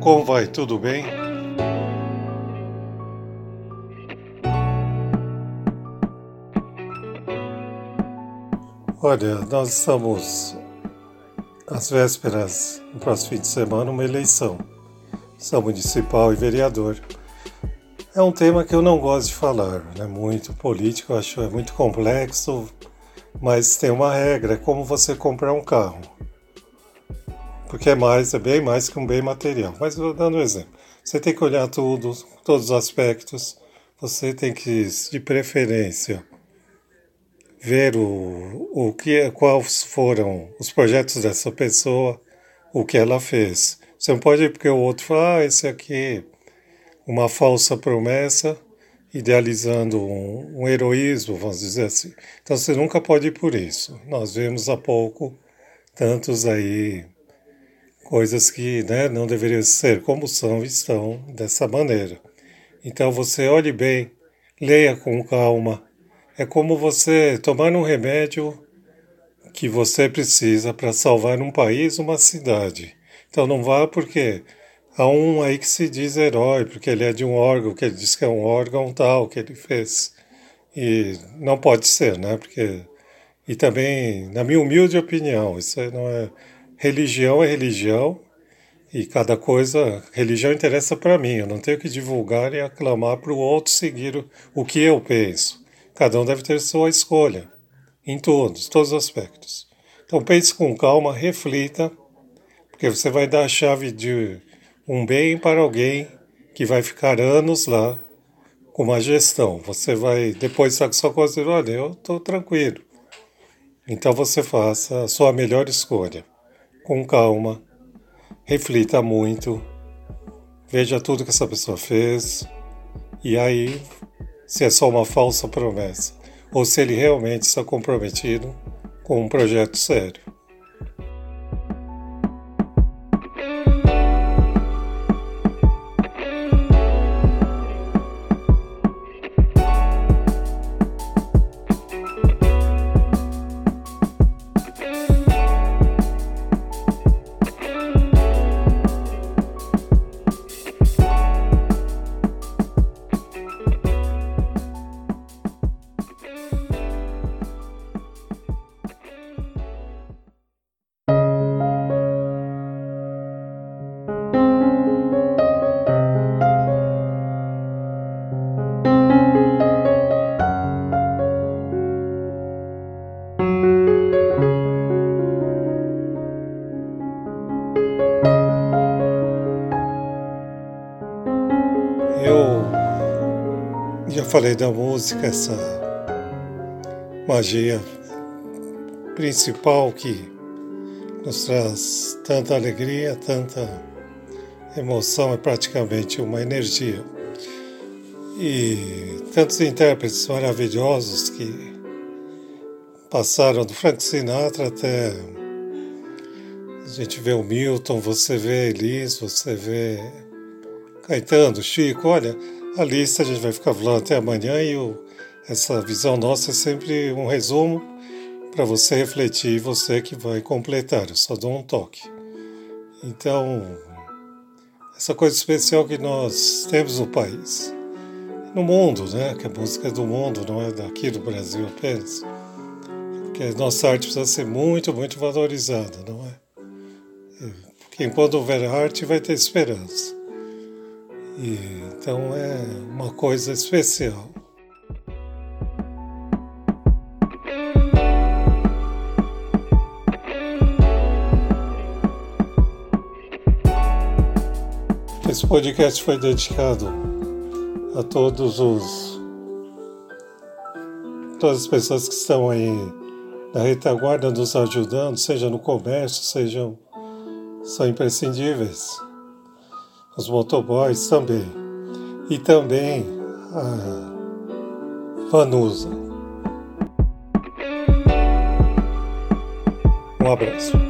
Como vai? Tudo bem? Olha, nós estamos às vésperas, no próximo fim de semana, uma eleição, são municipal e vereador. É um tema que eu não gosto de falar, é né? muito político, eu acho é muito complexo, mas tem uma regra, é como você comprar um carro. Porque é mais, é bem mais que um bem material. Mas vou dando um exemplo. Você tem que olhar tudo, todos os aspectos. Você tem que, de preferência, ver o, o que, quais foram os projetos dessa pessoa, o que ela fez. Você não pode ir porque o outro fala, ah, esse aqui, uma falsa promessa, idealizando um, um heroísmo, vamos dizer assim. Então você nunca pode ir por isso. Nós vemos há pouco tantos aí coisas que né, não deveriam ser como são e estão dessa maneira. Então você olhe bem, leia com calma. É como você tomar um remédio que você precisa para salvar um país, uma cidade. Então não vá porque há um aí que se diz herói, porque ele é de um órgão, que ele diz que é um órgão tal que ele fez. E não pode ser, né? Porque e também, na minha humilde opinião, isso não é religião é religião e cada coisa, religião interessa para mim, eu não tenho que divulgar e aclamar para o outro seguir o, que eu penso. Cada um deve ter sua escolha, em todos, todos os aspectos. Então pense com calma, reflita, porque você vai dar a chave de um bem para alguém que vai ficar anos lá com uma gestão. Você vai depois sabe sua coisa olha, eu estou tranquilo. Então você faça a sua melhor escolha com calma, reflita muito, veja tudo que essa pessoa fez e aí se é só uma falsa promessa ou se ele realmente está comprometido com um projeto sério. Já falei da música, essa magia principal que nos traz tanta alegria, tanta emoção, é praticamente uma energia. E tantos intérpretes maravilhosos que passaram do Frank Sinatra até a gente vê o Milton, você vê Elis, você vê Caetano, Chico, olha, a lista a gente vai ficar falando até amanhã e o, essa visão nossa é sempre um resumo para você refletir e você que vai completar. Eu só dou um toque. Então, essa coisa especial que nós temos no país, no mundo, né? Que a música é do mundo, não é daqui do Brasil apenas. Porque a nossa arte precisa ser muito, muito valorizada, não é? Porque enquanto houver arte, vai ter esperança. E, então é uma coisa especial. Esse podcast foi dedicado a todos os todas as pessoas que estão aí na retaguarda nos ajudando, seja no comércio, sejam são imprescindíveis os motoboys também. E também a Vanusa. Um abraço.